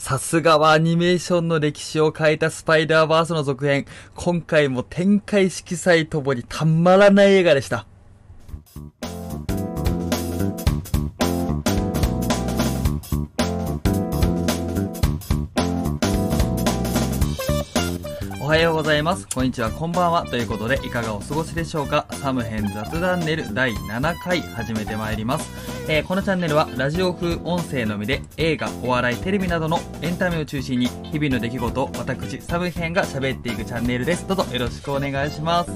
さすがはアニメーションの歴史を変えたスパイダーバースの続編。今回も展開色彩ともにたまらない映画でした。はようございます。こんにちは、こんばんは。ということで、いかがお過ごしでしょうかサム編雑談ネル第7回始めてまいります。えー、このチャンネルは、ラジオ風音声のみで、映画、お笑い、テレビなどのエンタメを中心に、日々の出来事を私、サム編が喋っていくチャンネルです。どうぞよろしくお願いします。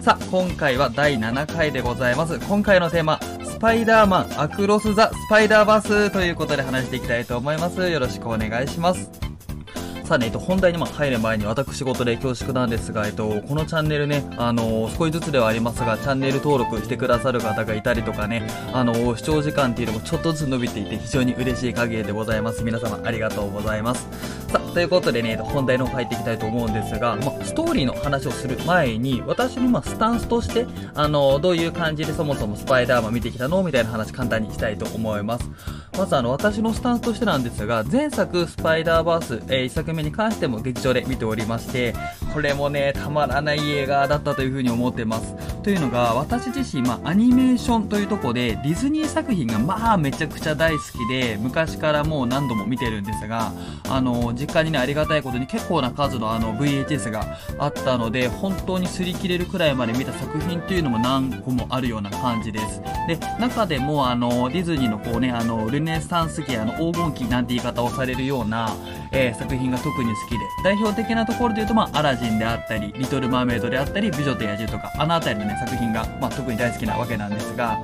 さあ、今回は第7回でございます。今回のテーマ、スパイダーマン、アクロス・ザ・スパイダーバスということで話していきたいと思います。よろしくお願いします。さあね、えっと、本題にま入る前に私事で恐縮なんですが、えっと、このチャンネルね、あの少しずつではありますが、チャンネル登録してくださる方がいたりとかね、あの視聴時間っていうのもちょっとずつ伸びていて非常に嬉しい限りでございます。皆様ありがとうございます。さあ、ということでね、本題の方入っていきたいと思うんですが、まストーリーの話をする前に、私のまスタンスとして、あのどういう感じでそもそもスパイダーマン見てきたのみたいな話簡単にしたいと思います。まずあの、私のスタンスとしてなんですが、前作スパイダーバース、えー、1作目に関しても劇場で見ておりまして、これもね、たまらない映画だったというふうに思ってます。というのが、私自身、まあ、アニメーションというとこで、ディズニー作品がまあめちゃくちゃ大好きで、昔からもう何度も見てるんですが、あの、実家にね、ありがたいことに結構な数のあの VHS があったので、本当に擦り切れるくらいまで見た作品っていうのも何個もあるような感じです。で、中でもあの、ディズニーのこうね、あの、ルネサンス期、あの、黄金期なんて言い方をされるような、えー、作品が特に好きで、代表的なところで言うと、まあ、アラジンであったり、リトル・マーメイドであったり、美女と野獣とか、あの辺りのね、作品が、まあ、特に大好きなわけなんですが、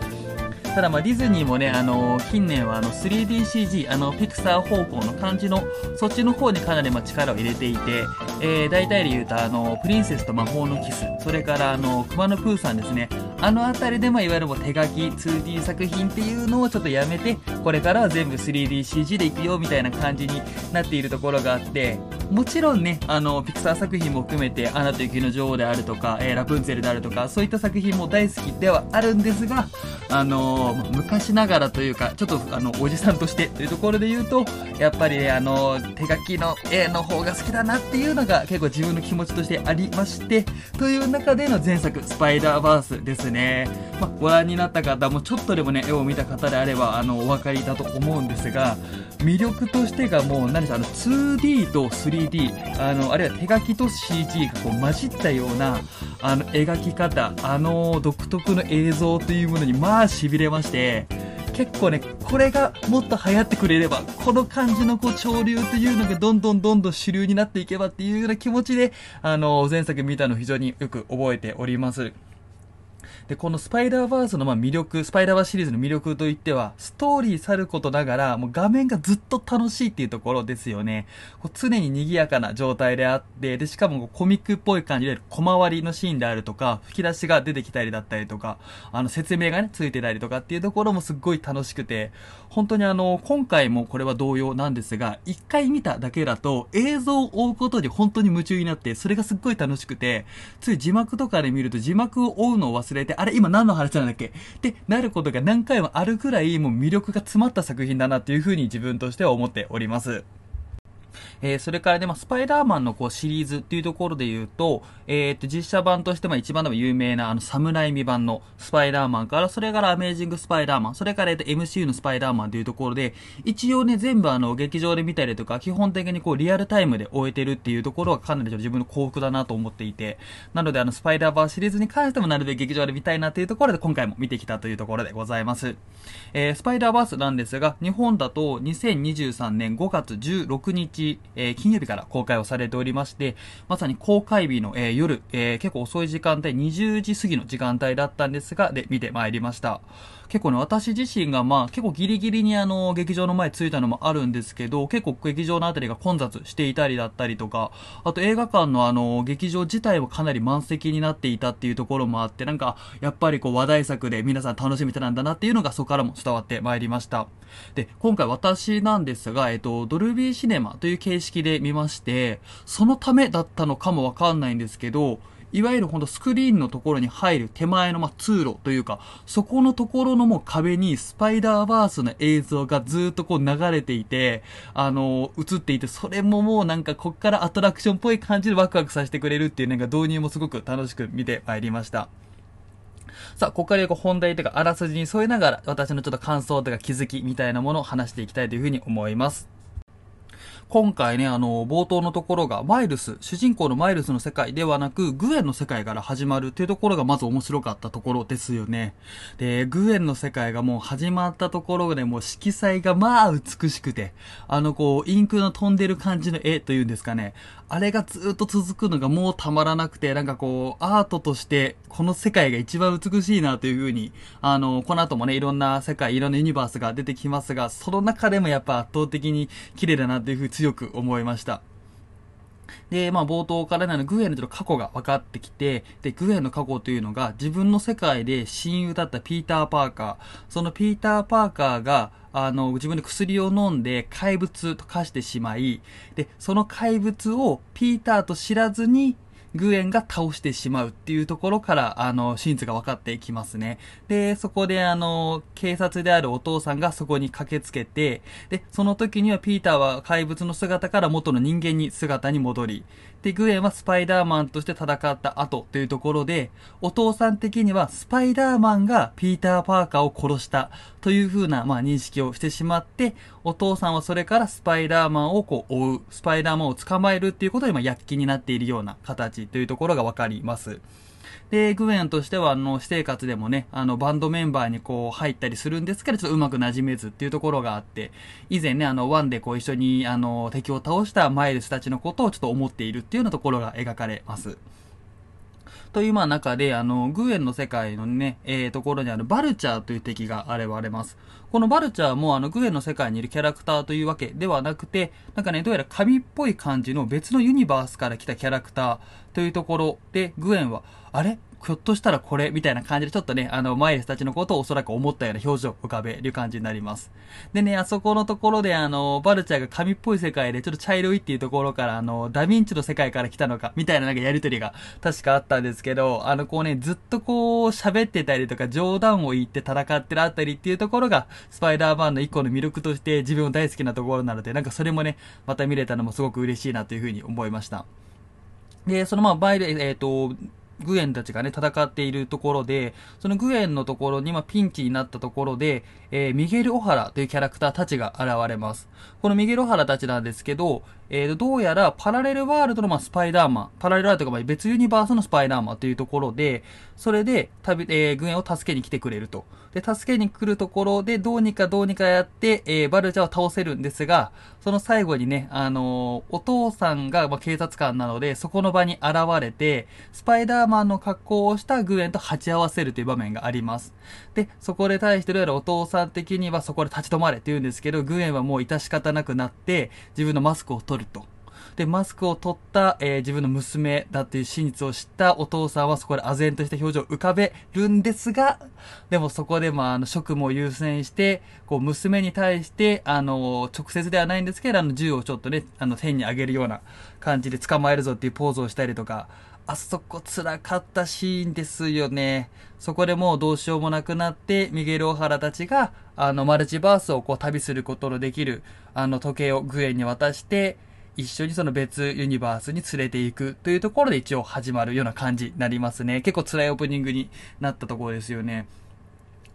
ただまあディズニーもね、あの近年はあの 3DCG、あのピクサー方向の感じの、そっちの方にかなりま力を入れていて、えー、大体で言うとあの、プリンセスと魔法のキス、それからあの、熊野プーさんですね、あの辺りでまあいわゆるも手書き 2D 作品っていうのをちょっとやめて、これからは全部 3DCG でいくよみたいな感じになっているところがあって、もちろんね、あの、ピクサー作品も含めて、アナと雪の女王であるとか、えー、ラプンツェルであるとか、そういった作品も大好きではあるんですが、あのー、昔ながらというか、ちょっと、あの、おじさんとしてというところで言うと、やっぱり、あのー、手書きの絵の方が好きだなっていうのが結構自分の気持ちとしてありまして、という中での前作、スパイダーバースですね。まあ、ご覧になった方も、ちょっとでもね、絵を見た方であれば、あの、お分かりだと思うんですが、魅力としてがもう、何でしょう、あの、2D と 3D、あの、あるいは手書きと CG がこう混じったような、あの、描き方、あの、独特の映像というものに、まあ、痺れまして、結構ね、これがもっと流行ってくれれば、この感じのこう潮流というのがどんどんどんどん主流になっていけばっていうような気持ちで、あの、前作見たの非常によく覚えております。で、このスパイダーバースのま魅力、スパイダーバーシリーズの魅力といっては、ストーリー去ることながら、もう画面がずっと楽しいっていうところですよね。こう常に賑やかな状態であって、で、しかもコミックっぽい感じで、小回りのシーンであるとか、吹き出しが出てきたりだったりとか、あの、説明がね、ついてたりとかっていうところもすっごい楽しくて、本当にあの、今回もこれは同様なんですが、一回見ただけだと、映像を追うことに本当に夢中になって、それがすっごい楽しくて、つい字幕とかで見ると字幕を追うのを忘れて、あれ今何の話なんだっけ？ってなることが何回もあるくらいもう魅力が詰まった作品だなっていうふうに自分としては思っております。えー、それからね、まあ、スパイダーマンのこうシリーズっていうところで言うと、えー、っと、実写版としても一番でも有名なあの、サムライミ版のスパイダーマンから、それからアメージングスパイダーマン、それからえっと、MCU のスパイダーマンというところで、一応ね、全部あの、劇場で見たりとか、基本的にこう、リアルタイムで終えてるっていうところはかなり自分の幸福だなと思っていて、なのであの、スパイダーバーシリーズに関してもなるべく劇場で見たいなっていうところで、今回も見てきたというところでございます。えー、スパイダーバースなんですが、日本だと2023年5月16日、えー、金曜日から公開をされておりまして、まさに公開日の、えー、夜、えー、結構遅い時間帯、20時過ぎの時間帯だったんですが、で、見てまいりました。結構ね、私自身がまあ、結構ギリギリにあの、劇場の前着いたのもあるんですけど、結構劇場のあたりが混雑していたりだったりとか、あと映画館のあの、劇場自体もかなり満席になっていたっていうところもあって、なんか、やっぱりこう話題作で皆さん楽しみてなんだなっていうのがそこからも伝わってまいりました。で、今回私なんですが、えっと、ドルビーシネマという形式で見まして、そのためだったのかもわかんないんですけど、いわゆるほんとスクリーンのところに入る手前のま通路というか、そこのところのもう壁にスパイダーバースの映像がずっとこう流れていて、あのー、映っていて、それももうなんかこっからアトラクションっぽい感じでワクワクさせてくれるっていうなんか導入もすごく楽しく見てまいりました。さあ、ここから本題というか、あらすじに添えながら、私のちょっと感想とか気づきみたいなものを話していきたいというふうに思います。今回ね、あの、冒頭のところが、マイルス、主人公のマイルスの世界ではなく、グエンの世界から始まるっていうところがまず面白かったところですよね。で、グエンの世界がもう始まったところでもう色彩がまあ美しくて、あのこう、インクの飛んでる感じの絵というんですかね。あれがずっと続くのがもうたまらなくて、なんかこう、アートとして、この世界が一番美しいなというふうに、あの、この後もね、いろんな世界、いろんなユニバースが出てきますが、その中でもやっぱ圧倒的に綺麗だなというふうに強く思いました。で、まあ冒頭からなのグエンの過去が分かってきて、で、グエンの過去というのが自分の世界で親友だったピーター・パーカー、そのピーター・パーカーがあの、自分で薬を飲んで怪物と化してしまい、で、その怪物をピーターと知らずに、グエンが倒してしまうっていうところから、あの、真実が分かっていきますね。で、そこで、あの、警察であるお父さんがそこに駆けつけて、で、その時にはピーターは怪物の姿から元の人間に姿に戻り、で、グエンはスパイダーマンとして戦った後というところで、お父さん的にはスパイダーマンがピーター・パーカーを殺したという風な、まあ、認識をしてしまって、お父さんはそれからスパイダーマンをこう追う、スパイダーマンを捕まえるっていうことで、まあ、躍起になっているような形というところがわかります。で、グエンとしては、あの、私生活でもね、あの、バンドメンバーにこう、入ったりするんですけど、ちょっとうまく馴染めずっていうところがあって、以前ね、あの、ワンでこう、一緒に、あの、敵を倒したマイルスたちのことをちょっと思っているっていうようなところが描かれます。というまあ中で、あの、グエンの世界のね、えー、ところにあるバルチャーという敵が現れます。このバルチャーもあの、グエンの世界にいるキャラクターというわけではなくて、なんかね、どうやら神っぽい感じの別のユニバースから来たキャラクターというところで、グエンは、あれ？ひょっとしたらこれみたいな感じでちょっとね、あの、マイルスたちのことをおそらく思ったような表情を浮かべる感じになります。でね、あそこのところであの、バルチャーが神っぽい世界でちょっと茶色いっていうところからあの、ダヴィンチの世界から来たのか、みたいななんかやりとりが確かあったんですけど、あの、こうね、ずっとこう喋ってたりとか冗談を言って戦ってるあたりっていうところが、スパイダーマンの一個の魅力として自分を大好きなところなので、なんかそれもね、また見れたのもすごく嬉しいなというふうに思いました。で、そのまあ、バイル、えっ、ー、と、グエンたちがね、戦っているところで、そのグエンのところに、まピンチになったところで、えー、ミゲル・オハラというキャラクターたちが現れます。このミゲル・オハラたちなんですけど、えー、どうやらパラレルワールドの、ま、スパイダーマン、パラレルワールドとか別ユニバースのスパイダーマンというところで、それで旅、えー、グエンを助けに来てくれると。で、助けに来るところで、どうにかどうにかやって、えー、バルチャーを倒せるんですが、その最後にね、あのー、お父さんが、ま、警察官なので、そこの場に現れて、スパイダーマンの格好をしたグエンと鉢合わせるという場面があります。で、そこで対してどうやらお父さん的にはそこで立ち止まれって言うんですけど、グエンはもう致し方なくなって、自分のマスクを取ると。で、マスクを取った、えー、自分の娘だっていう真実を知ったお父さんはそこで唖然とした表情を浮かべるんですが、でもそこでまあ、あの、職務を優先して、こう、娘に対して、あの、直接ではないんですけど、あの、銃をちょっとね、あの、天に上げるような感じで捕まえるぞっていうポーズをしたりとか、あそこ辛かったシーンですよね。そこでもうどうしようもなくなって、ミゲル・オハラたちが、あの、マルチバースをこう旅することのできる、あの、時計をグエンに渡して、一緒にその別ユニバースに連れていくというところで一応始まるような感じになりますね。結構辛いオープニングになったところですよね。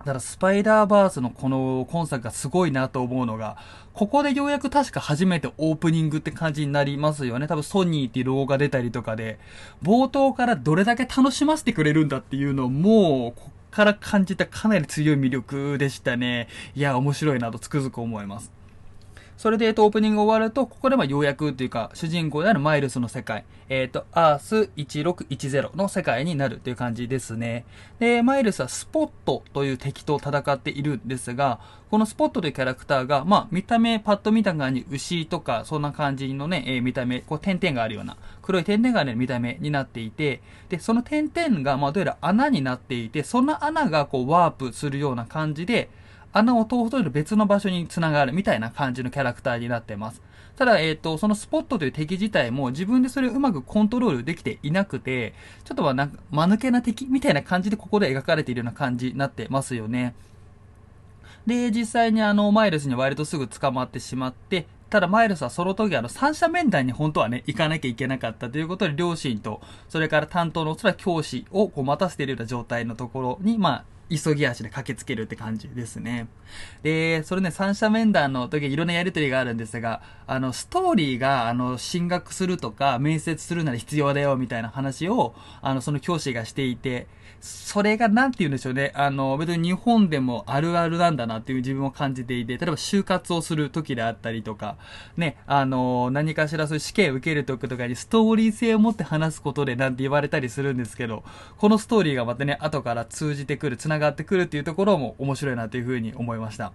だからスパイダーバースのこの今作がすごいなと思うのが、ここでようやく確か初めてオープニングって感じになりますよね。多分ソニーっていうロゴが出たりとかで、冒頭からどれだけ楽しませてくれるんだっていうのをもう、こっから感じたかなり強い魅力でしたね。いや、面白いなとつくづく思います。それで、えっと、オープニング終わると、ここでまあようやくというか、主人公であるマイルスの世界、えっ、と、アース1610の世界になるという感じですね。で、マイルスはスポットという敵と戦っているんですが、このスポットというキャラクターが、まあ、見た目、パッと見た感じ、牛とか、そんな感じのね、えー、見た目、こう、点々があるような、黒い点々がある見た目になっていて、で、その点々が、まあ、どうやら穴になっていて、その穴がこう、ワープするような感じで、穴を通すと別の場所に繋がるみたいな感じのキャラクターになってます。ただ、えっ、ー、と、そのスポットという敵自体も自分でそれをうまくコントロールできていなくて、ちょっとはなんか、間抜けな敵みたいな感じでここで描かれているような感じになってますよね。で、実際にあの、マイルスに割とすぐ捕まってしまって、ただマイルスはその時あの三者面談に本当はね、行かなきゃいけなかったということで、両親と、それから担当のおそらく教師をこう待たせているような状態のところに、まあ、急ぎ足で駆けつけるって感じですね。で、それね、三者面談の時いろんなやりとりがあるんですが、あの、ストーリーが、あの、進学するとか、面接するなら必要だよ、みたいな話を、あの、その教師がしていて、それがなんて言うんでしょうね。あの、別に日本でもあるあるなんだなっていう自分を感じていて、例えば就活をする時であったりとか、ね、あの、何かしらそういう試験を受ける時とかにストーリー性を持って話すことでなんて言われたりするんですけど、このストーリーがまたね、後から通じてくる、繋がってくるっていうところも面白いなというふうに思いました。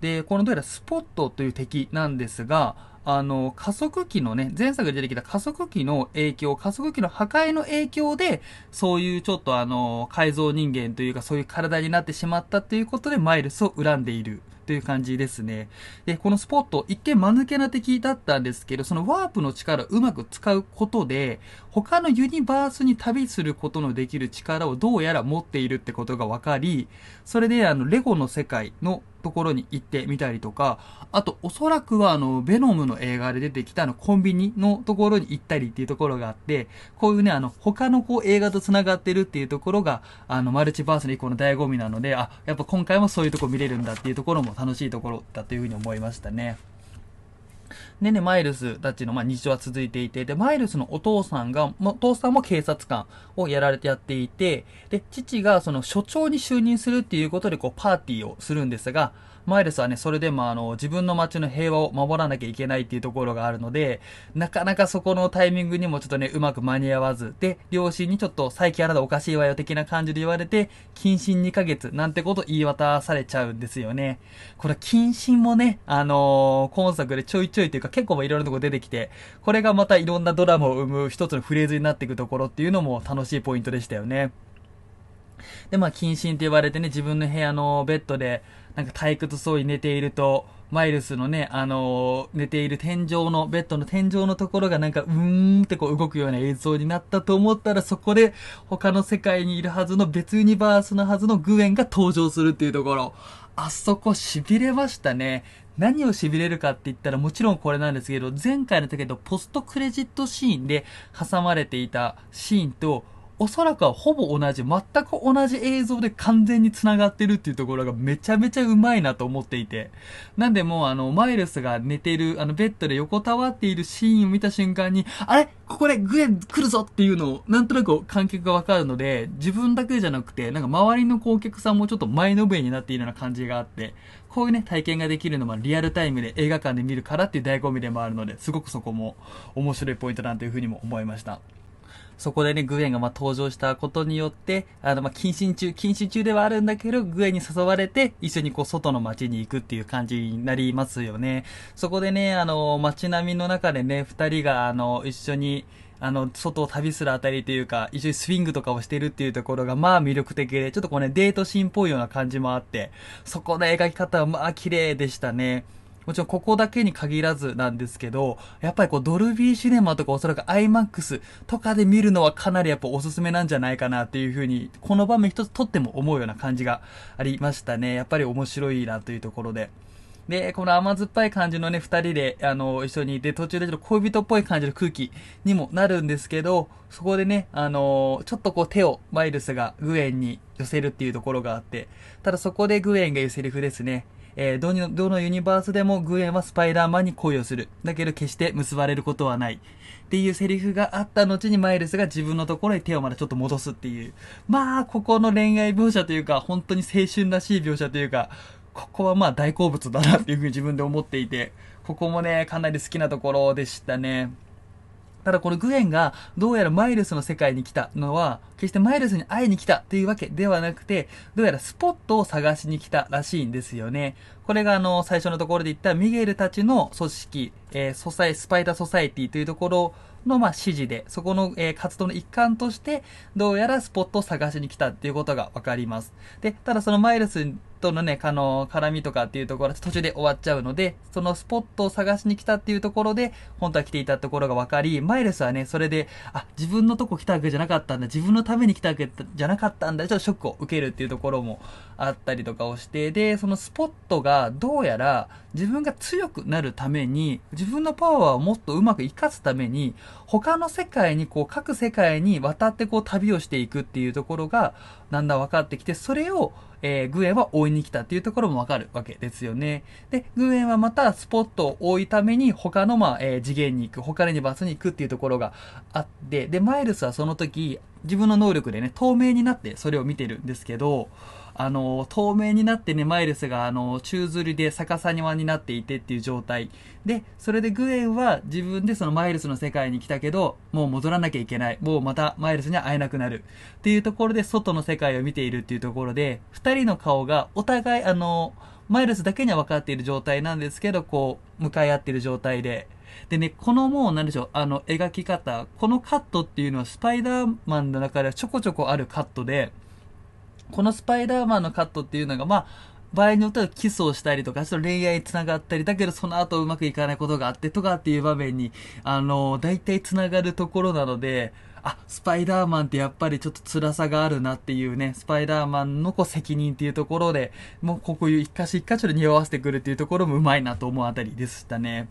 で、このどうやらスポットという敵なんですが、あの、加速器のね、前作で出てきた加速器の影響、加速器の破壊の影響で、そういうちょっとあの、改造人間というかそういう体になってしまったということで、マイルスを恨んでいる。という感じですね。で、このスポット、一見間抜けな敵だったんですけど、そのワープの力をうまく使うことで、他のユニバースに旅することのできる力をどうやら持っているってことが分かり、それであの、レゴの世界のところに行ってみたりとか、あと、おそらくはあの、ベノムの映画で出てきたあの、コンビニのところに行ったりっていうところがあって、こういうね、あの、他のこう映画と繋がってるっていうところが、あの、マルチバースの一個の醍醐味なので、あ、やっぱ今回もそういうとこ見れるんだっていうところも楽しいところだというふうに思いましたね。でね、マイルスたちの、まあ、日常は続いていて、で、マイルスのお父さんが、お父さんも警察官をやられてやっていて、で、父がその所長に就任するっていうことで、こう、パーティーをするんですが、マイルスはね、それでもあの、自分の街の平和を守らなきゃいけないっていうところがあるので、なかなかそこのタイミングにもちょっとね、うまく間に合わず、で、両親にちょっと最近あなたおかしいわよ的な感じで言われて、謹慎2ヶ月なんてこと言い渡されちゃうんですよね。これ、謹慎もね、あのー、今作でちょいちょいというか結構いろいろなとこ出てきて、これがまたいろんなドラマを生む一つのフレーズになっていくところっていうのも楽しいポイントでしたよね。で、まあ、謹慎って言われてね、自分の部屋のベッドで、なんか退屈そうに寝ていると、マイルスのね、あのー、寝ている天井の、ベッドの天井のところがなんか、うーんってこう動くような映像になったと思ったら、そこで他の世界にいるはずの別ユニバースのはずのグエンが登場するっていうところ。あそこ痺れましたね。何を痺れるかって言ったらもちろんこれなんですけど、前回の時とポストクレジットシーンで挟まれていたシーンとおそらくはほぼ同じ、全く同じ映像で完全に繋がってるっていうところがめちゃめちゃうまいなと思っていて。なんでもうあの、マイルスが寝てる、あの、ベッドで横たわっているシーンを見た瞬間に、あれ？ここでグエン来るぞっていうのを、なんとなく観客がわかるので、自分だけじゃなくて、なんか周りの観客さんもちょっと前のめりになっているような感じがあって、こういうね、体験ができるのはリアルタイムで映画館で見るからっていう醍醐味でもあるので、すごくそこも面白いポイントだなというふうにも思いました。そこでね、グエンがま登場したことによって、あの、ま謹慎中、謹慎中ではあるんだけど、グエンに誘われて、一緒にこう、外の街に行くっていう感じになりますよね。そこでね、あの、街並みの中でね、二人が、あの、一緒に、あの、外を旅するあたりというか、一緒にスイングとかをしてるっていうところが、まあ魅力的で、ちょっとこうね、デートシーンっぽいような感じもあって、そこの描き方はまあ綺麗でしたね。もちろんここだけに限らずなんですけど、やっぱりこうドルビーシネマとかおそらく IMAX とかで見るのはかなりやっぱおすすめなんじゃないかなっていうふうに、この場面一つとっても思うような感じがありましたね。やっぱり面白いなというところで。で、この甘酸っぱい感じのね、二人で、あの、一緒にいて、途中でちょっと恋人っぽい感じの空気にもなるんですけど、そこでね、あの、ちょっとこう手をマイルスがグエンに寄せるっていうところがあって、ただそこでグエンが言うセリフですね。えー、どの、どのユニバースでもグエンはスパイダーマンに恋をする。だけど決して結ばれることはない。っていうセリフがあった後にマイルスが自分のところに手をまだちょっと戻すっていう。まあ、ここの恋愛描写というか、本当に青春らしい描写というか、ここはまあ大好物だなっていうふうに自分で思っていて、ここもね、かなり好きなところでしたね。ただこのグエンがどうやらマイルスの世界に来たのは、決してマイルスに会いに来たっていうわけではなくて、どうやらスポットを探しに来たらしいんですよね。これがあの、最初のところで言ったミゲルたちの組織、えー、ソサイ、スパイダーソサイティというところの、ま、指示で、そこの、えー、活動の一環として、どうやらスポットを探しに来たっていうことがわかります。で、ただそのマイルスとのね、あの、絡みとかっていうところは途中で終わっちゃうので、そのスポットを探しに来たっていうところで、本当は来ていたところが分かり、マイルスはね、それで、あ、自分のとこ来たわけじゃなかったんだ、自分のために来たわけじゃなかったんだ、ちょっとショックを受けるっていうところもあったりとかをして、で、そのスポットがどうやら自分が強くなるために、自分のパワーをもっとうまく活かすために、他の世界に、こう、各世界に渡ってこう旅をしていくっていうところが、だんだん分かってきて、それを、えー、グエンは追いに来たっていうところもわかるわけですよね。で、グエンはまたスポットを追いために他の、まあ、えー、次元に行く、他のバスに行くっていうところがあって、で、マイルスはその時、自分の能力でね、透明になってそれを見てるんですけど、あの、透明になってね、マイルスが、あの、宙吊りで逆さ庭になっていてっていう状態。で、それでグエンは自分でそのマイルスの世界に来たけど、もう戻らなきゃいけない。もうまたマイルスには会えなくなる。っていうところで、外の世界を見ているっていうところで、二人の顔がお互い、あの、マイルスだけには分かっている状態なんですけど、こう、向かい合っている状態で、でね、このもう、なんでしょう、あの、描き方、このカットっていうのはスパイダーマンの中ではちょこちょこあるカットで、このスパイダーマンのカットっていうのが、まあ、場合によってはキスをしたりとか、ちょっと恋愛に繋がったり、だけどその後うまくいかないことがあってとかっていう場面に、あの、大体繋がるところなので、あ、スパイダーマンってやっぱりちょっと辛さがあるなっていうね、スパイダーマンのこう責任っていうところで、もうここいう一箇所一箇所で匂わせてくるっていうところもうまいなと思うあたりでしたね。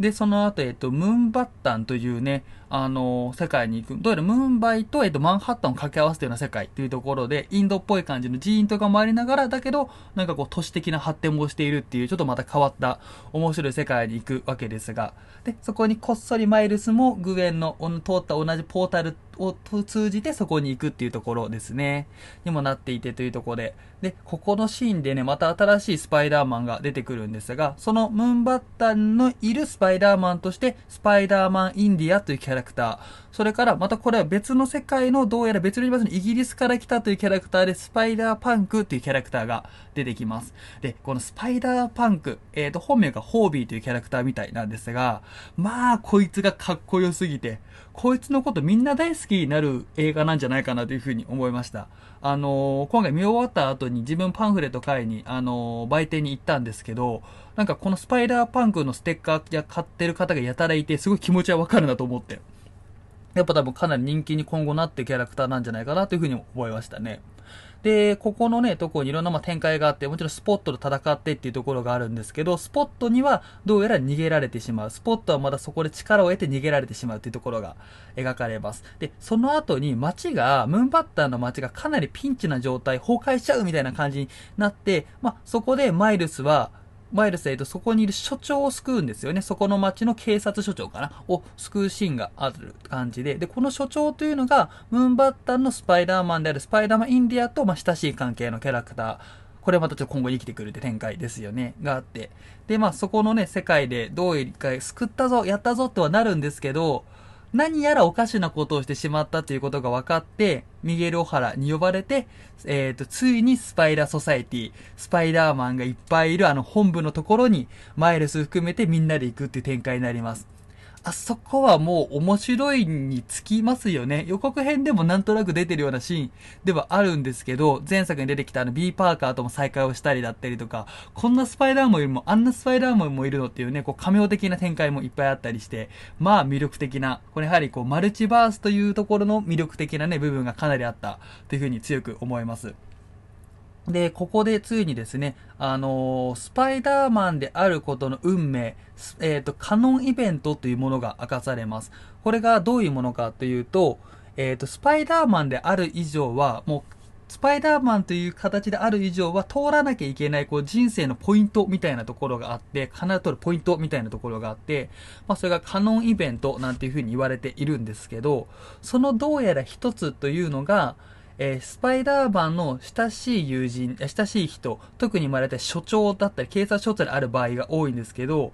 で、その後、えっと、ムーンバッタンというね、あの、世界に行く。どうやらムンバイと、えっと、マンハッタンを掛け合わせたような世界というところで、インドっぽい感じの寺院とかもありながら、だけど、なんかこう、都市的な発展もしているっていう、ちょっとまた変わった面白い世界に行くわけですが、で、そこにこっそりマイルスもグエンの通った同じポータルを通じてそこに行くっていうところですね。にもなっていてというところで。で、ここのシーンでね、また新しいスパイダーマンが出てくるんですが、そのムンバッタンのいるスパイダーマンとして、スパイダーマンインディアというキャララクター、それからまたこれは別の世界のどうやら別のユニバースのイギリスから来たというキャラクターで、スパイダーパンクというキャラクターが出てきます。で、このスパイダーパンク、えっ、ー、と、本名がホービーというキャラクターみたいなんですが、まあ、こいつがかっこよすぎて、こいつのことみんな大好きになる映画なんじゃないかなというふうに思いました。あのー、今回見終わった後に自分パンフレット買いに、あのー、売店に行ったんですけど、なんかこのスパイダーパンクのステッカーや買ってる方がやたらいて、すごい気持ちはわかるなと思って。やっぱ多分かなり人気に今後なってキャラクターなんじゃないかなというふうに思いましたね。で、ここのね、とこにいろんなま展開があって、もちろんスポットと戦ってっていうところがあるんですけど、スポットにはどうやら逃げられてしまう。スポットはまだそこで力を得て逃げられてしまうっていうところが描かれます。で、その後に街が、ムーンバッターの街がかなりピンチな状態、崩壊しちゃうみたいな感じになって、まあ、そこでマイルスは、マイルスえっと、そこにいる所長を救うんですよね。そこの町の警察署長かなを救うシーンがある感じで。で、この所長というのが、ムーンバッタンのスパイダーマンであるスパイダーマンインディアと、まあ、親しい関係のキャラクター。これまたちょっと今後生きてくるって展開ですよね。があって。で、まあ、そこのね、世界でどういうか救ったぞ、やったぞってはなるんですけど、何やらおかしなことをしてしまったということが分かって、ミゲル・オハラに呼ばれて、えっ、ー、と、ついにスパイダーソサエティ、スパイダーマンがいっぱいいるあの本部のところに、マイルス含めてみんなで行くっていう展開になります。あそこはもう面白いにつきますよね。予告編でもなんとなく出てるようなシーンではあるんですけど、前作に出てきたあの B パーカーとも再会をしたりだったりとか、こんなスパイダーマンよりもあんなスパイダーマンもいるのっていうね、こう、仮名的な展開もいっぱいあったりして、まあ魅力的な、これやはりこう、マルチバースというところの魅力的なね、部分がかなりあったというふうに強く思います。で、ここでついにですね、あのー、スパイダーマンであることの運命、えっ、ー、と、カノンイベントというものが明かされます。これがどういうものかというと、えっ、ー、と、スパイダーマンである以上は、もう、スパイダーマンという形である以上は通らなきゃいけないこう人生のポイントみたいなところがあって、必ず取るポイントみたいなところがあって、まあそれがカノンイベントなんていうふうに言われているんですけど、そのどうやら一つというのが、えー、スパイダーマンの親しい友人、親しい人、特に生まれた所長だったり、警察署長である場合が多いんですけど、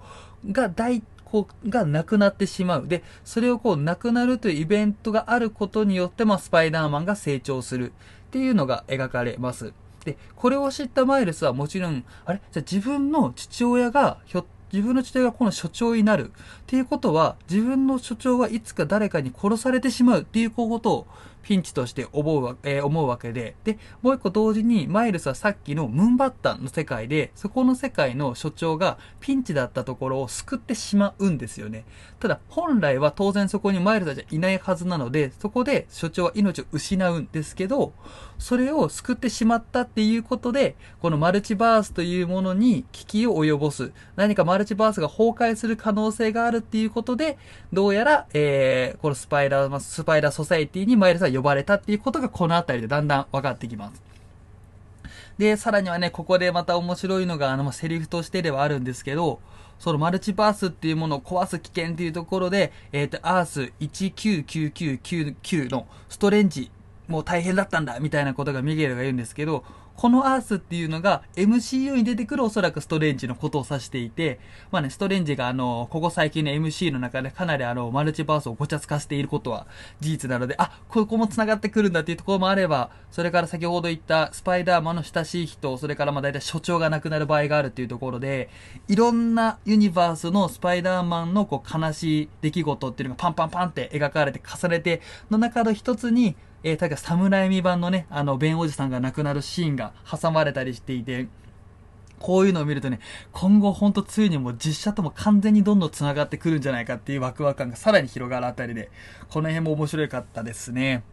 が大、こう、がなくなってしまう。で、それをこう、なくなるというイベントがあることによって、まあ、スパイダーマンが成長するっていうのが描かれます。で、これを知ったマイルスはもちろん、あれ？じゃあ自分の父親がひょっ自分の父親がこの所長になるっていうことは、自分の所長はいつか誰かに殺されてしまうっていうことをピンチとして思うわ,、えー、思うわけで、で、もう一個同時に、マイルスはさっきのムーンバッタンの世界で、そこの世界の所長がピンチだったところを救ってしまうんですよね。ただ、本来は当然そこにマイルスはじゃいないはずなので、そこで署長は命を失うんですけど、それを救ってしまったっていうことで、このマルチバースというものに危機を及ぼす。何かマルチバースが崩壊する可能性があるっていうことで、どうやら、えー、このスパイダー、スパイダーソサイティにマイルスは呼ばれたっていうことがこの辺りでだんだん分かってきます。で、さらにはね、ここでまた面白いのが、あの、セリフとしてではあるんですけど、そのマルチバースっていうものを壊す危険っていうところで、えっ、ー、と、アース199999のストレンジ、もう大変だったんだ、みたいなことがミゲルが言うんですけど、このアースっていうのが MCU に出てくるおそらくストレンジのことを指していて、まあね、ストレンジがあの、ここ最近の MC の中でかなりあの、マルチバースをごちゃつかせていることは事実なので、あ、ここも繋がってくるんだっていうところもあれば、それから先ほど言ったスパイダーマンの親しい人、それからまあ大体所長が亡くなる場合があるっていうところで、いろんなユニバースのスパイダーマンのこう悲しい出来事っていうのがパンパンパンって描かれて重ねての中の一つに、えー、確か侍未版のね、あの、ベンおじさんが亡くなるシーンが挟まれたりしていて、こういうのを見るとね、今後ほんとついにもう実写とも完全にどんどん繋がってくるんじゃないかっていうワクワク感がさらに広がるあたりで、この辺も面白かったですね。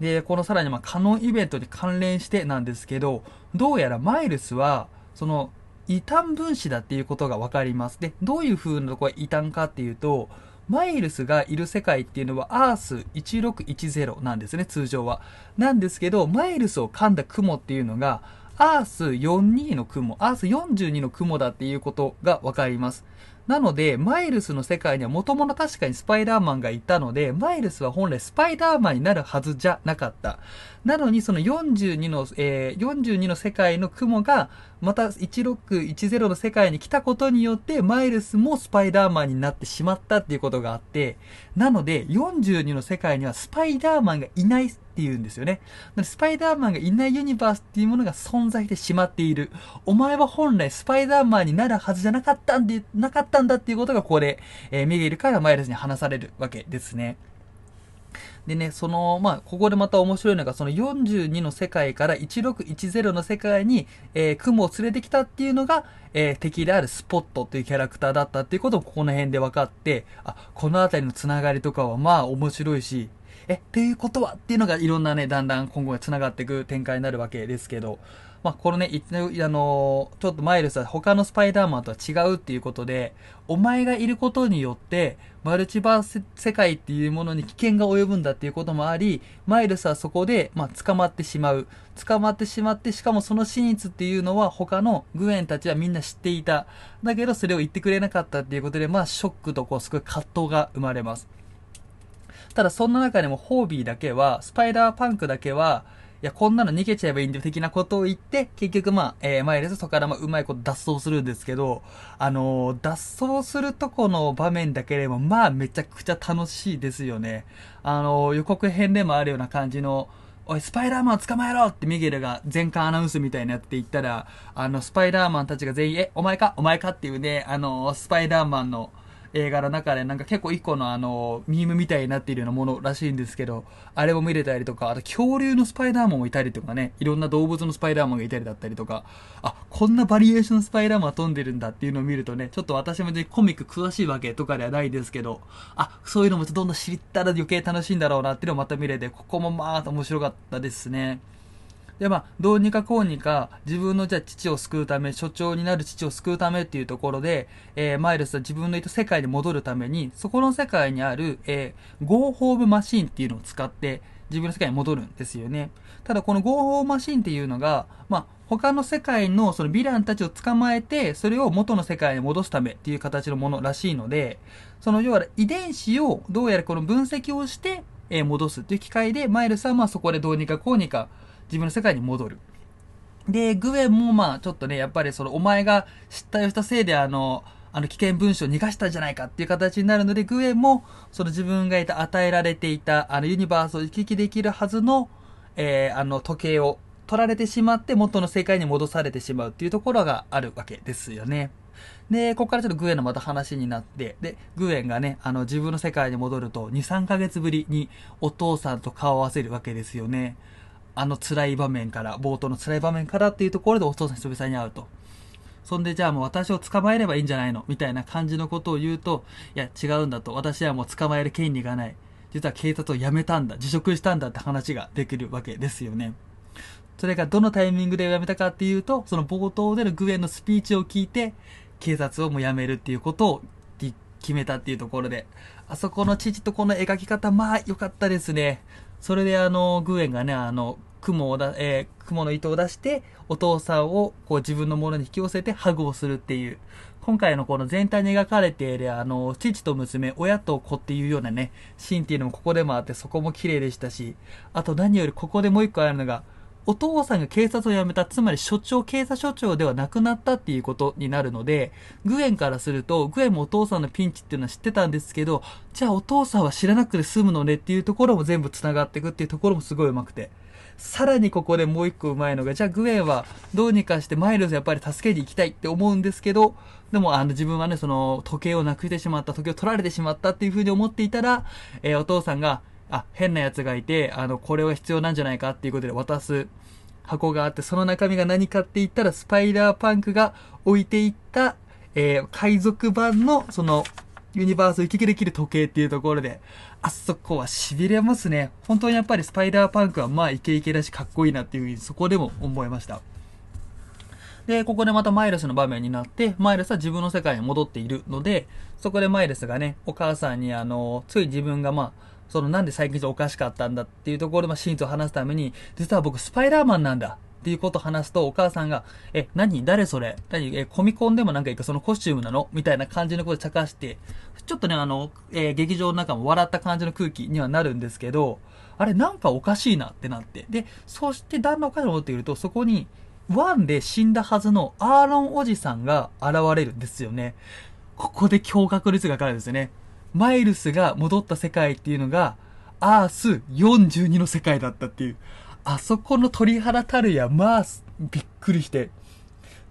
で、このさらにまあカノンイベントに関連してなんですけど、どうやらマイルスは、その、異端分子だっていうことがわかります。で、どういう風なところが異端かっていうと、マイルスがいる世界っていうのはアース1610なんですね、通常は。なんですけど、マイルスを噛んだ雲っていうのが、アース42の雲、アース42の雲だっていうことがわかります。なので、マイルスの世界にはもともと確かにスパイダーマンがいたので、マイルスは本来スパイダーマンになるはずじゃなかった。なのに、その42の、えー、42の世界の雲が、また1610の世界に来たことによって、マイルスもスパイダーマンになってしまったっていうことがあって、なので、42の世界にはスパイダーマンがいないっていうんですよね。スパイダーマンがいないユニバースっていうものが存在してしまっている。お前は本来スパイダーマンになるはずじゃなかったんで、なかったんだっていうことがここで、えー、ミゲルからマイルスに話されるわけですね。でね、その、まあ、ここでまた面白いのが、その42の世界から1610の世界に、えー、雲を連れてきたっていうのが、えー、敵であるスポットというキャラクターだったっていうこともここの辺で分かって、あ、この辺りのつながりとかはまあ面白いし、え、っていうことはっていうのがいろんなね、だんだん今後が繋がっていく展開になるわけですけど、まあ、このね、あのちょっとマイルスは他のスパイダーマンとは違うっていうことで、お前がいることによって、マルチバース世界っていうものに危険が及ぶんだっていうこともあり、マイルスはそこで、まあ、捕まってしまう。捕まってしまって、しかもその真実っていうのは他のグエンたちはみんな知っていた。だけどそれを言ってくれなかったっていうことで、まあ、ショックとこう、すごい葛藤が生まれます。ただそんな中でもホービーだけは、スパイダーパンクだけは、や、こんなの逃げちゃえばいいんだよ的なことを言って、結局まあ、えー、マイルスそこからまあ、うまいこと脱走するんですけど、あのー、脱走するとこの場面だけでも、まあ、めちゃくちゃ楽しいですよね。あのー、予告編でもあるような感じの、おい、スパイダーマン捕まえろってミゲルが全館アナウンスみたいになって言ったら、あの、スパイダーマンたちが全員、え、お前かお前かっていうね、あの、スパイダーマンの、映画の中でなんか結構一個のあの、ミームみたいになっているようなものらしいんですけど、あれも見れたりとか、あと恐竜のスパイダーマンもいたりとかね、いろんな動物のスパイダーマンがいたりだったりとか、あ、こんなバリエーションスパイダーマン飛んでるんだっていうのを見るとね、ちょっと私もね、コミック詳しいわけとかではないですけど、あ、そういうのもどんどん知ったら余計楽しいんだろうなっていうのをまた見れて、ここもまあ面白かったですね。で、まあ、どうにかこうにか、自分のじゃあ父を救うため、所長になる父を救うためっていうところで、えー、マイルスは自分のいた世界に戻るために、そこの世界にある、えー、ゴーホームマシンっていうのを使って、自分の世界に戻るんですよね。ただこのゴーホームマシンっていうのが、まあ、他の世界のそのヴィランたちを捕まえて、それを元の世界に戻すためっていう形のものらしいので、その要は遺伝子をどうやらこの分析をして、えー、戻すっていう機会で、マイルスはまあそこでどうにかこうにか、自分の世界に戻る。で、グエンもまあちょっとね、やっぱりそのお前が失態をしたせいであの、あの危険文書を逃がしたんじゃないかっていう形になるので、グエンもその自分がいた与えられていたあのユニバースを行き来できるはずの、えー、あの時計を取られてしまって元の世界に戻されてしまうっていうところがあるわけですよね。で、ここからちょっとグエンのまた話になって、で、グエンがね、あの、自分の世界に戻ると、2、3ヶ月ぶりにお父さんと顔を合わせるわけですよね。あの辛い場面から、冒頭の辛い場面からっていうところでお父さん久々に会うと。そんでじゃあもう私を捕まえればいいんじゃないのみたいな感じのことを言うと、いや違うんだと。私はもう捕まえる権利がない。実は警察を辞めたんだ。辞職したんだって話ができるわけですよね。それがどのタイミングで辞めたかっていうと、その冒頭でのグエンのスピーチを聞いて、警察をもう辞めるっていうことを決めたっていうところで、あそこの父とこの描き方、まあ良かったですね。それであの、グエンがね、あの、雲をだ、えー、雲の糸を出して、お父さんをこう自分のものに引き寄せてハグをするっていう、今回のこの全体に描かれているあの、父と娘、親と子っていうようなね、シーンっていうのもここでもあって、そこも綺麗でしたし、あと何よりここでもう一個あるのが、お父さんが警察を辞めた、つまり所長、警察署長ではなくなったっていうことになるので、グエンからすると、グエンもお父さんのピンチっていうのは知ってたんですけど、じゃあお父さんは知らなくて済むのねっていうところも全部繋がっていくっていうところもすごい上手くて。さらにここでもう一個上手いのが、じゃあグエンはどうにかしてマイルズやっぱり助けに行きたいって思うんですけど、でもあの自分はね、その時計をなくしてしまった、時計を取られてしまったっていう風に思っていたら、えー、お父さんが、あ、変な奴がいて、あの、これは必要なんじゃないかっていうことで渡す。箱があって、その中身が何かって言ったら、スパイダーパンクが置いていった、えー、海賊版の、その、ユニバース行き来できる時計っていうところで、あそこは痺れますね。本当にやっぱりスパイダーパンクはまあイケイケだしかっこいいなっていうふうにそこでも思いました。で、ここでまたマイルスの場面になって、マイルスは自分の世界に戻っているので、そこでマイルスがね、お母さんにあの、つい自分がまあ、そのなんで最近おかしかったんだっていうところで、まあ、真実を話すために、実は僕スパイダーマンなんだっていうことを話すと、お母さんが、え、何？誰それ？何？え、コミコンでもなんかいいか？そのコスチュームなの？みたいな感じのことで茶化して、ちょっとね、あの、えー、劇場の中も笑った感じの空気にはなるんですけど、あれなんかおかしいなってなって。で、そしてだんだんおかしいと思っていると、そこに、ワンで死んだはずのアーロンおじさんが現れるんですよね。ここで驚愕率がかかるんですよね。マイルスが戻った世界っていうのが、アース42の世界だったっていう。あそこの鳥肌たるや、まあ、びっくりして。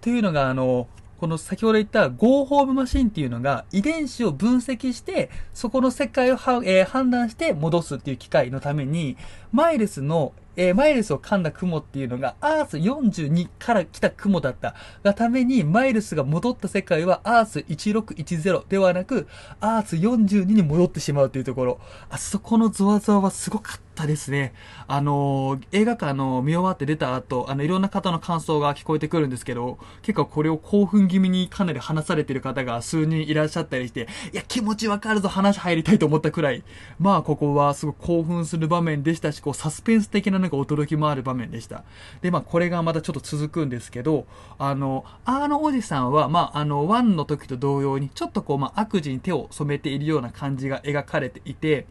というのが、あの、この先ほど言ったゴーホームマシンっていうのが遺伝子を分析して、そこの世界を、えー、判断して戻すっていう機械のために、マイルスのえー、マイルスを噛んだ雲っていうのが、アース42から来た雲だったがために、マイルスが戻った世界は、アース1610ではなく、アース42に戻ってしまうというところ。あそこのゾワゾワはすごかったたですね。あの、映画館の見終わって出た後、あの、いろんな方の感想が聞こえてくるんですけど、結構これを興奮気味にかなり話されてる方が数人いらっしゃったりして、いや、気持ちわかるぞ、話入りたいと思ったくらい、まあ、ここはすごく興奮する場面でしたし、こう、サスペンス的ななんか驚きもある場面でした。で、まあ、これがまたちょっと続くんですけど、あの、アーノおじさんは、まあ、あの、ワンの時と同様に、ちょっとこう、まあ、悪事に手を染めているような感じが描かれていて、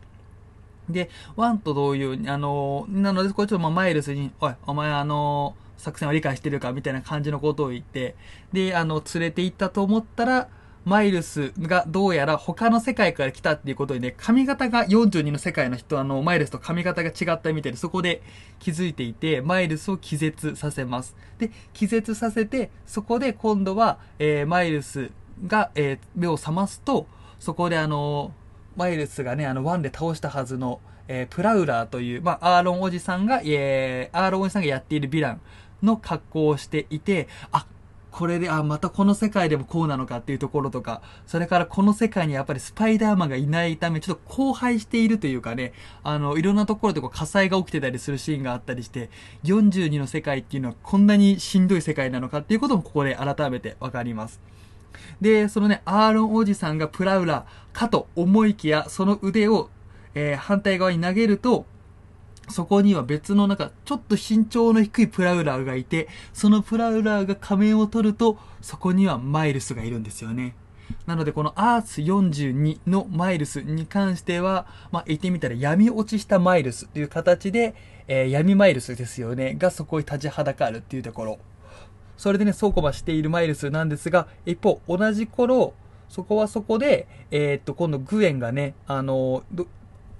で、ワンと同様に、あの、なので、これちょっとまあ、マイルスに、おい、お前あの、作戦は理解してるかみたいな感じのことを言って、で、あの、連れて行ったと思ったら、マイルスがどうやら他の世界から来たっていうことでね、髪型が42の世界の人、あの、マイルスと髪型が違ったみたいで、そこで気づいていて、マイルスを気絶させます。で、気絶させて、そこで今度は、えー、マイルスが、えー、目を覚ますと、そこであの、マイルスがね、あの、ワンで倒したはずの、えー、プラウラーという、まあ、アーロンおじさんが、えー、アーロンおじさんがやっているヴィランの格好をしていて、あ、これで、あ、またこの世界でもこうなのかっていうところとか、それからこの世界にやっぱりスパイダーマンがいないため、ちょっと荒廃しているというかね、あの、いろんなところでこう火災が起きてたりするシーンがあったりして、42の世界っていうのはこんなにしんどい世界なのかっていうこともここで改めてわかります。で、そのね、アーロンおじさんがプラウラかと思いきや、その腕を、えー、反対側に投げると、そこには別のなんか、ちょっと身長の低いプラウラーがいて、そのプラウラーが仮面を取ると、そこにはマイルスがいるんですよね。なので、このアース42のマイルスに関しては、まあ、言ってみたら闇落ちしたマイルスという形で、えー、闇マイルスですよね、がそこに立ちはだかるっていうところ。それでね、そうこましているマイルスなんですが、一方、同じ頃、そこはそこで、えー、っと、今度グエンがね、あの、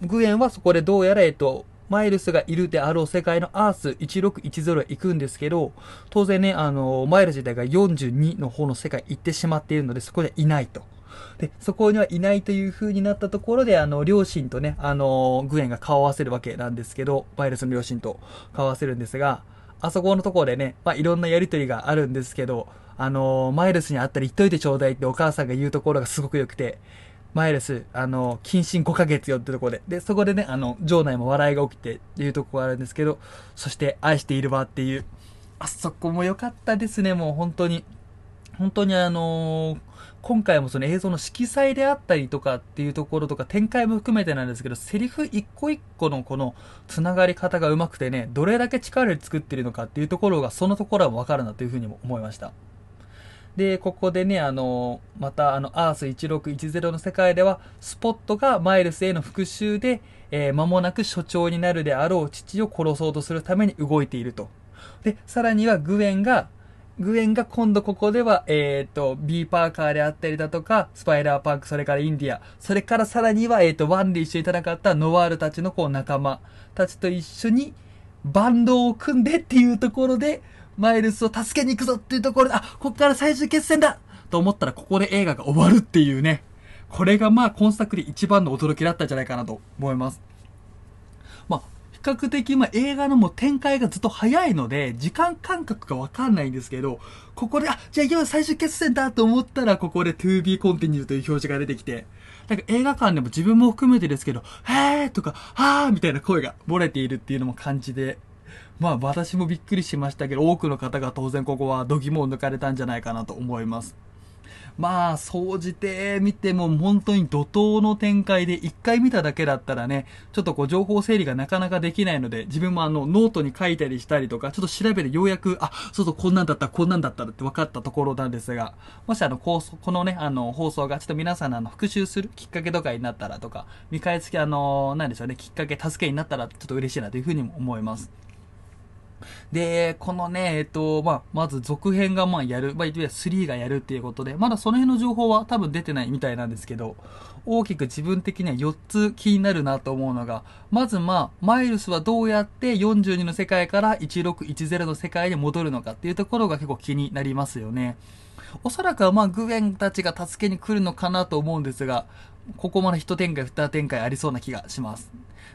グエンはそこでどうやら、えっと、マイルスがいるであろう世界のアース1610へ行くんですけど、当然ね、あの、マイルス自体が42の方の世界行ってしまっているので、そこでいないと。で、そこにはいないという風になったところで、あの、両親とね、あの、グエンが顔を合わせるわけなんですけど、マイルスの両親と顔を合わせるんですが、あそこのところでね、まあ、いろんなやりとりがあるんですけど、あの、マイルスに会ったら言っといてちょうだいってお母さんが言うところがすごく良くて、マイルス、あの、謹慎5ヶ月よってところで。で、そこでね、あの、場内も笑いが起きてっていうところがあるんですけど、そして愛しているわっていう。あそこも良かったですね、もう本当に。本当にあのー、今回もその映像の色彩であったりとかっていうところとか展開も含めてなんですけど、セリフ一個一個のこの繋がり方が上手くてね、どれだけ力で作ってるのかっていうところがそのところはわかるなというふうにも思いました。で、ここでね、あの、また、あの、アース1610の世界では、スポットがマイルスへの復讐で、えー、間もなく所長になるであろう父を殺そうとするために動いていると。で、さらにはグエンが、グエンが今度ここでは、えっ、ー、と、ビーパーカーであったりだとか、スパイダーパーク、それからインディア、それからさらには、えっ、ー、と、ワンで一緒に戦ったノワールたちのこう仲間たちと一緒に、バンドを組んでっていうところで、マイルスを助けに行くぞっていうところで、あ、こっから最終決戦だと思ったらここで映画が終わるっていうね。これがまあ今作で一番の驚きだったんじゃないかなと思います。まあ、較的まあ映画のもう展開がずっと早いので、時間感覚がわかんないんですけど、ここで、あ、じゃあ今最終決戦だと思ったら、ここで to be continue という表示が出てきて、なんか映画館でも自分も含めてですけど、へーとか、はーみたいな声が漏れているっていうのも感じで、まあ私もびっくりしましたけど、多くの方が当然ここは度肝を抜かれたんじゃないかなと思います。まあ、総じて見ても本当に怒涛の展開で一回見ただけだったらね、ちょっとこう情報整理がなかなかできないので、自分もあのノートに書いたりしたりとか、ちょっと調べてようやく、あ、そうそうこんなんだった、こんなんだったって分かったところなんですが、もしあの、このね、あの、放送がちょっと皆さんのあの、復習するきっかけとかになったらとか、見返すきあの、なんでしょうね、きっかけ、助けになったらちょっと嬉しいなというふうにも思います。で、このね、えっと、まあ、まず続編がまあやる、まあ、いわゆる3がやるっていうことで、まだその辺の情報は多分出てないみたいなんですけど、大きく自分的には4つ気になるなと思うのが、まずまあ、マイルスはどうやって42の世界から1610の世界に戻るのかっていうところが結構気になりますよね。おそらくはまあ、グエンたちが助けに来るのかなと思うんですが、ここまで一展開、二展開ありそうな気がします。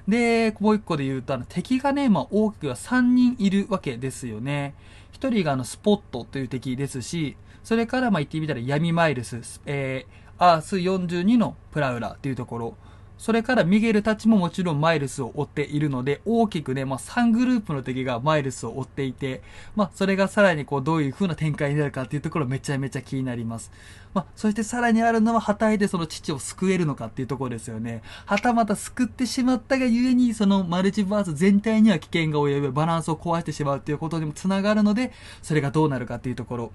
で、もう一個で言うと、あの、敵がね、まあ、大きくは3人いるわけですよね。一人があの、スポットという敵ですし、それから、まあ、言ってみたら闇マイルス、えー、アース42のプラウラーというところ、それからミゲルたちももちろんマイルスを追っているので、大きくね、まあ、3グループの敵がマイルスを追っていて、まあ、それがさらにこう、どういう風な展開になるかっていうところめちゃめちゃ気になります。まあ、そしてさらにあるのは、はたいてその父を救えるのかっていうところですよね。はたまた救ってしまったがゆえに、そのマルチバース全体には危険が及ぶ、バランスを壊してしまうっていうことにもつながるので、それがどうなるかっていうところ。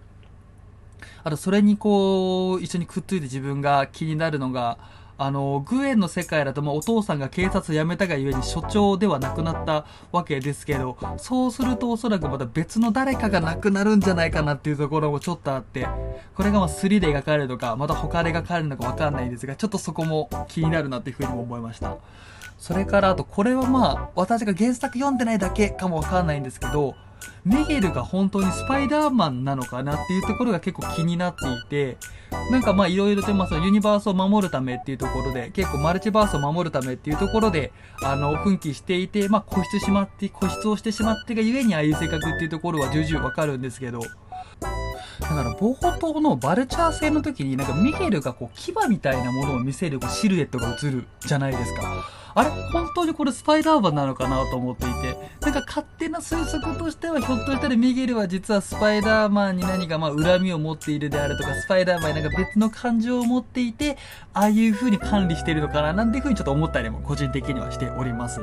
あと、それにこう、一緒にくっついて自分が気になるのが、あの、グエンの世界だと、まあ、お父さんが警察を辞めたがゆえに所長ではなくなったわけですけど、そうするとおそらくまた別の誰かが亡くなるんじゃないかなっていうところもちょっとあって、これがまあ3で描かれるのか、また他で描かれるのかわかんないんですが、ちょっとそこも気になるなっていうふうにも思いました。それからあと、これはまあ、私が原作読んでないだけかもわかんないんですけど、メゲルが本当にスパイダーマンなのかなっていうところが結構気になっていて、なんかまあいろいろとまあそのユニバースを守るためっていうところで、結構マルチバースを守るためっていうところで、あの、奮起していて、まあ固執しまって、固執をしてしまってがゆえにああいう性格っていうところは重々わかるんですけど、だから冒頭のバルチャー戦の時になんかミゲルがこう牙みたいなものを見せるこうシルエットが映るじゃないですか。あれ本当にこれスパイダーマンなのかなと思っていて、なんか勝手な推測としては、ひょっとしたらミゲルは実はスパイダーマンに何かまあ恨みを持っているであるとか、スパイダーマンになんか別の感情を持っていて、ああいう風に管理してるのかな、なんていう風にちょっと思ったりも個人的にはしております。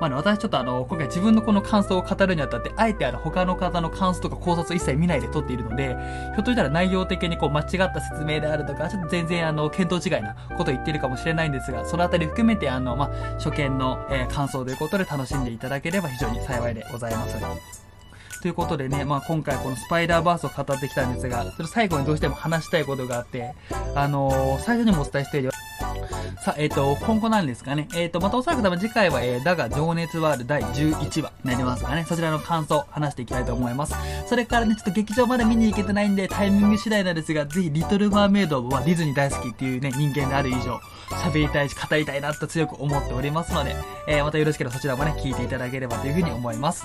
まあね、私ちょっとあの、今回自分のこの感想を語るにあたって、あえてあの、他の方の感想とか考察を一切見ないで撮っているので、ひょっとしたら内容的にこう間違った説明であるとか、ちょっと全然あの、見当違いなことを言ってるかもしれないんですが、そのあたり含めてあの、まあ、初見の、えー、感想ということで楽しんでいただければ非常に幸いでございます。ということでね、まあ今回このスパイダーバースを語ってきたんですが、それ最後にどうしても話したいことがあって、あのー、最初にもお伝えしているさあ、えっ、と、今後なんですかね。えっ、と、またおそらく多分次回は、えー、だが情熱はある第11話になりますかね。そちらの感想、話していきたいと思います。それからね、ちょっと劇場まで見に行けてないんで、タイミング次第なんですが、ぜひ、リトル・マーメイドはディズニー大好きっていうね、人間である以上、喋りたいし、語りたいなと強く思っておりますので、えー、またよろしければそちらもね、聞いていただければというふうに思います。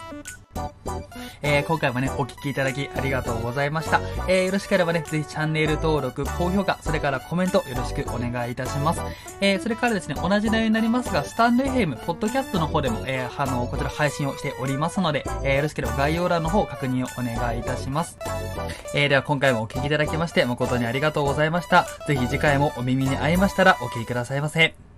えー、今回もね、お聞きいただきありがとうございました。えー、よろしければね、ぜひチャンネル登録、高評価、それからコメントよろしくお願いいたします。えー、それからですね、同じ内容になりますが、スタンド FM、ポッドキャストの方でも、えー、あの、こちら配信をしておりますので、えー、よろしければ概要欄の方確認をお願いいたします。えー、では今回もお聞きいただきまして、誠にありがとうございました。ぜひ次回もお耳に合いましたらお聞きくださいませ。